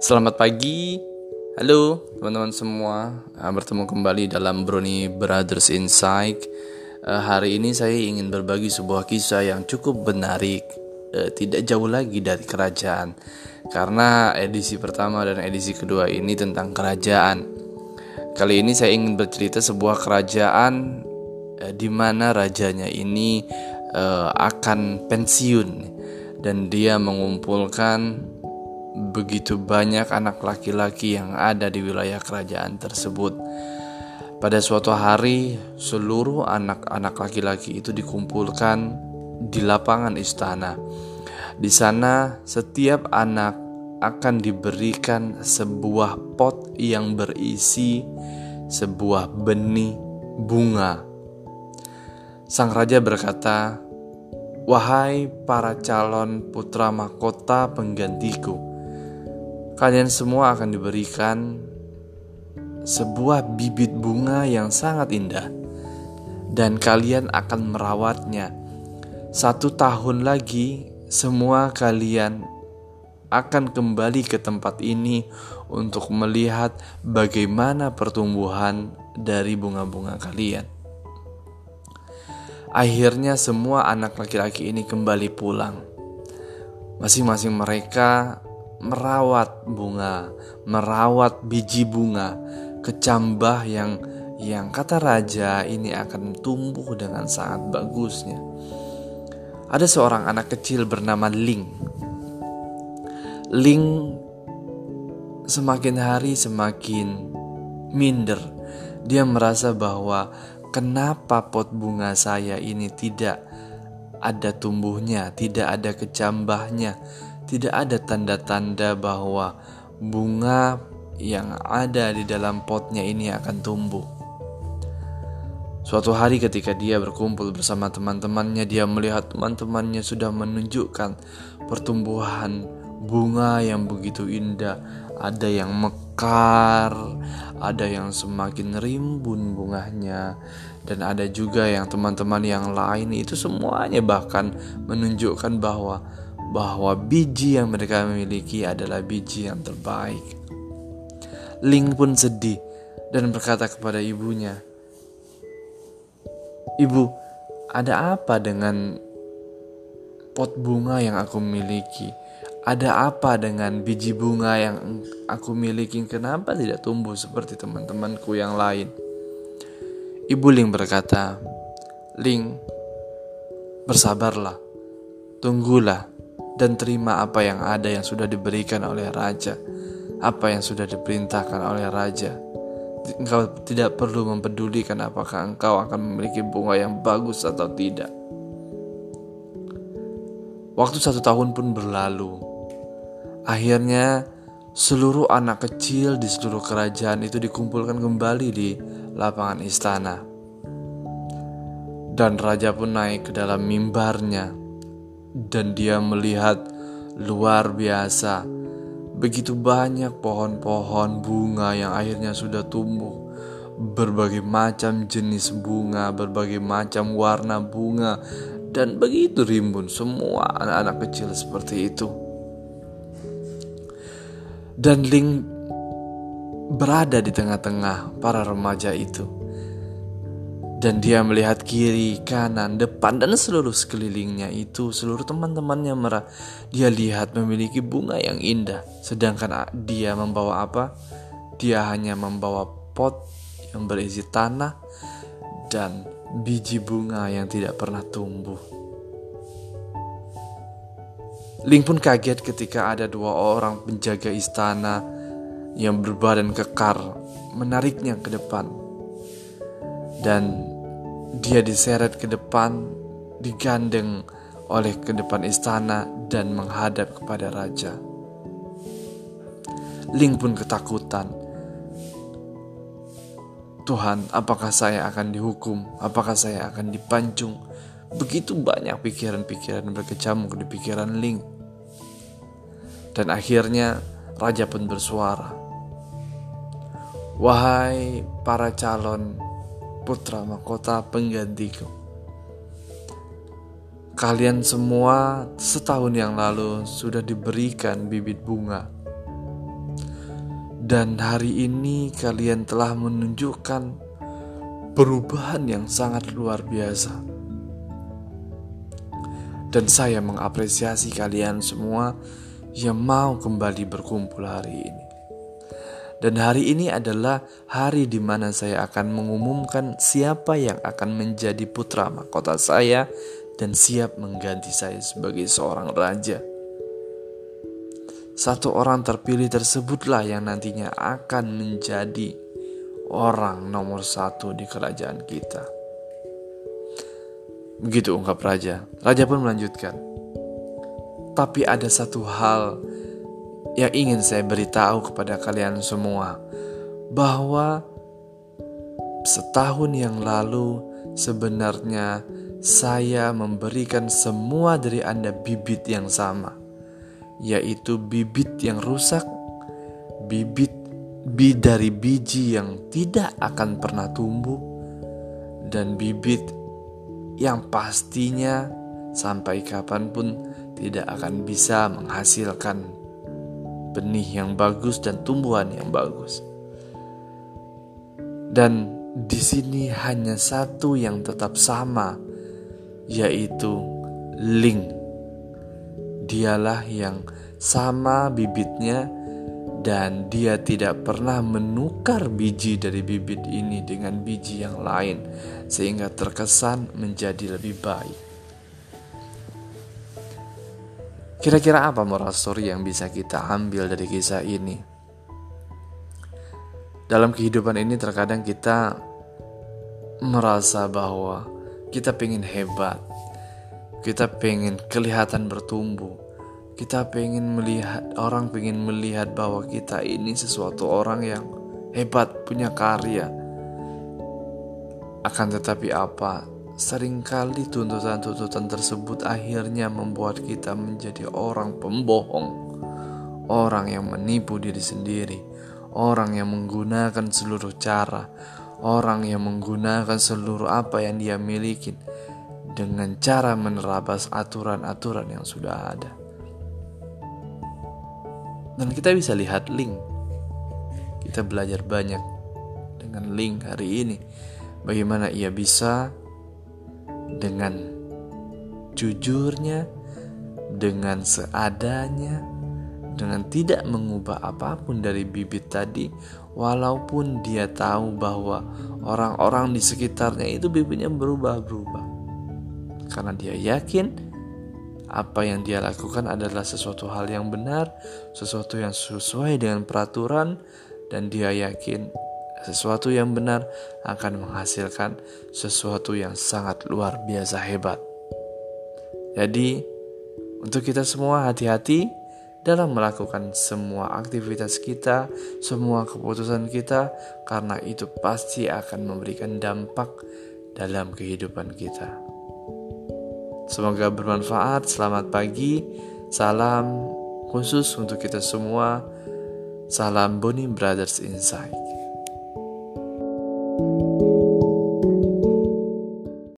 Selamat pagi, halo teman-teman semua. Ah, bertemu kembali dalam Brony Brothers Insight. Uh, hari ini saya ingin berbagi sebuah kisah yang cukup menarik, uh, tidak jauh lagi dari kerajaan, karena edisi pertama dan edisi kedua ini tentang kerajaan. Kali ini saya ingin bercerita sebuah kerajaan uh, di mana rajanya ini akan pensiun dan dia mengumpulkan begitu banyak anak laki-laki yang ada di wilayah kerajaan tersebut. Pada suatu hari, seluruh anak-anak laki-laki itu dikumpulkan di lapangan istana. Di sana, setiap anak akan diberikan sebuah pot yang berisi sebuah benih bunga. Sang raja berkata, "Wahai para calon putra mahkota penggantiku, kalian semua akan diberikan sebuah bibit bunga yang sangat indah, dan kalian akan merawatnya. Satu tahun lagi, semua kalian akan kembali ke tempat ini untuk melihat bagaimana pertumbuhan dari bunga-bunga kalian. Akhirnya, semua anak laki-laki ini kembali pulang. Masing-masing mereka merawat bunga, merawat biji bunga, kecambah yang yang kata raja ini akan tumbuh dengan sangat bagusnya. Ada seorang anak kecil bernama Ling. Ling semakin hari semakin minder. Dia merasa bahwa kenapa pot bunga saya ini tidak ada tumbuhnya, tidak ada kecambahnya, tidak ada tanda-tanda bahwa bunga yang ada di dalam potnya ini akan tumbuh. Suatu hari ketika dia berkumpul bersama teman-temannya, dia melihat teman-temannya sudah menunjukkan pertumbuhan bunga yang begitu indah. Ada yang mekar, ada yang semakin rimbun bunganya, dan ada juga yang teman-teman yang lain itu semuanya bahkan menunjukkan bahwa bahwa biji yang mereka miliki adalah biji yang terbaik. Ling pun sedih dan berkata kepada ibunya, "Ibu, ada apa dengan pot bunga yang aku miliki? Ada apa dengan biji bunga yang aku miliki? Kenapa tidak tumbuh seperti teman-temanku yang lain?" Ibu Ling berkata, "Ling, bersabarlah, tunggulah dan terima apa yang ada yang sudah diberikan oleh raja, apa yang sudah diperintahkan oleh raja. Engkau tidak perlu mempedulikan apakah engkau akan memiliki bunga yang bagus atau tidak. Waktu satu tahun pun berlalu. Akhirnya seluruh anak kecil di seluruh kerajaan itu dikumpulkan kembali di lapangan istana. Dan raja pun naik ke dalam mimbarnya dan dia melihat luar biasa. Begitu banyak pohon-pohon bunga yang akhirnya sudah tumbuh. Berbagai macam jenis bunga, berbagai macam warna bunga, dan begitu rimbun semua anak-anak kecil seperti itu. Dan Ling berada di tengah-tengah para remaja itu dan dia melihat kiri, kanan, depan, dan seluruh sekelilingnya itu seluruh teman-temannya merah. Dia lihat memiliki bunga yang indah, sedangkan dia membawa apa? Dia hanya membawa pot yang berisi tanah dan biji bunga yang tidak pernah tumbuh. Ling pun kaget ketika ada dua orang penjaga istana yang berbadan kekar menariknya ke depan dan dia diseret ke depan, digandeng oleh ke depan istana dan menghadap kepada raja. Ling pun ketakutan. Tuhan, apakah saya akan dihukum? Apakah saya akan dipancung? Begitu banyak pikiran-pikiran berkecamuk di pikiran Ling. Dan akhirnya raja pun bersuara. Wahai para calon putra mahkota penggantiku. Kalian semua setahun yang lalu sudah diberikan bibit bunga. Dan hari ini kalian telah menunjukkan perubahan yang sangat luar biasa. Dan saya mengapresiasi kalian semua yang mau kembali berkumpul hari ini. Dan hari ini adalah hari di mana saya akan mengumumkan siapa yang akan menjadi putra mahkota saya dan siap mengganti saya sebagai seorang raja. Satu orang terpilih tersebutlah yang nantinya akan menjadi orang nomor satu di kerajaan kita. Begitu ungkap raja. Raja pun melanjutkan. Tapi ada satu hal yang ingin saya beritahu kepada kalian semua bahwa setahun yang lalu sebenarnya saya memberikan semua dari Anda bibit yang sama, yaitu bibit yang rusak, bibit bi dari biji yang tidak akan pernah tumbuh, dan bibit yang pastinya sampai kapan pun tidak akan bisa menghasilkan benih yang bagus dan tumbuhan yang bagus. Dan di sini hanya satu yang tetap sama, yaitu ling. Dialah yang sama bibitnya dan dia tidak pernah menukar biji dari bibit ini dengan biji yang lain sehingga terkesan menjadi lebih baik. Kira-kira apa moral story yang bisa kita ambil dari kisah ini? Dalam kehidupan ini terkadang kita merasa bahwa kita pengen hebat, kita pengen kelihatan bertumbuh, kita pengen melihat orang pengen melihat bahwa kita ini sesuatu orang yang hebat punya karya. Akan tetapi apa Seringkali tuntutan-tuntutan tersebut akhirnya membuat kita menjadi orang pembohong, orang yang menipu diri sendiri, orang yang menggunakan seluruh cara, orang yang menggunakan seluruh apa yang dia miliki dengan cara menerabas aturan-aturan yang sudah ada. Dan kita bisa lihat link. Kita belajar banyak dengan link hari ini. Bagaimana ia bisa dengan jujurnya, dengan seadanya, dengan tidak mengubah apa pun dari bibit tadi, walaupun dia tahu bahwa orang-orang di sekitarnya itu bibitnya berubah-berubah. Karena dia yakin apa yang dia lakukan adalah sesuatu hal yang benar, sesuatu yang sesuai dengan peraturan, dan dia yakin sesuatu yang benar akan menghasilkan sesuatu yang sangat luar biasa hebat. Jadi, untuk kita semua hati-hati dalam melakukan semua aktivitas kita, semua keputusan kita, karena itu pasti akan memberikan dampak dalam kehidupan kita. Semoga bermanfaat. Selamat pagi, salam khusus untuk kita semua. Salam Boni Brothers Inside.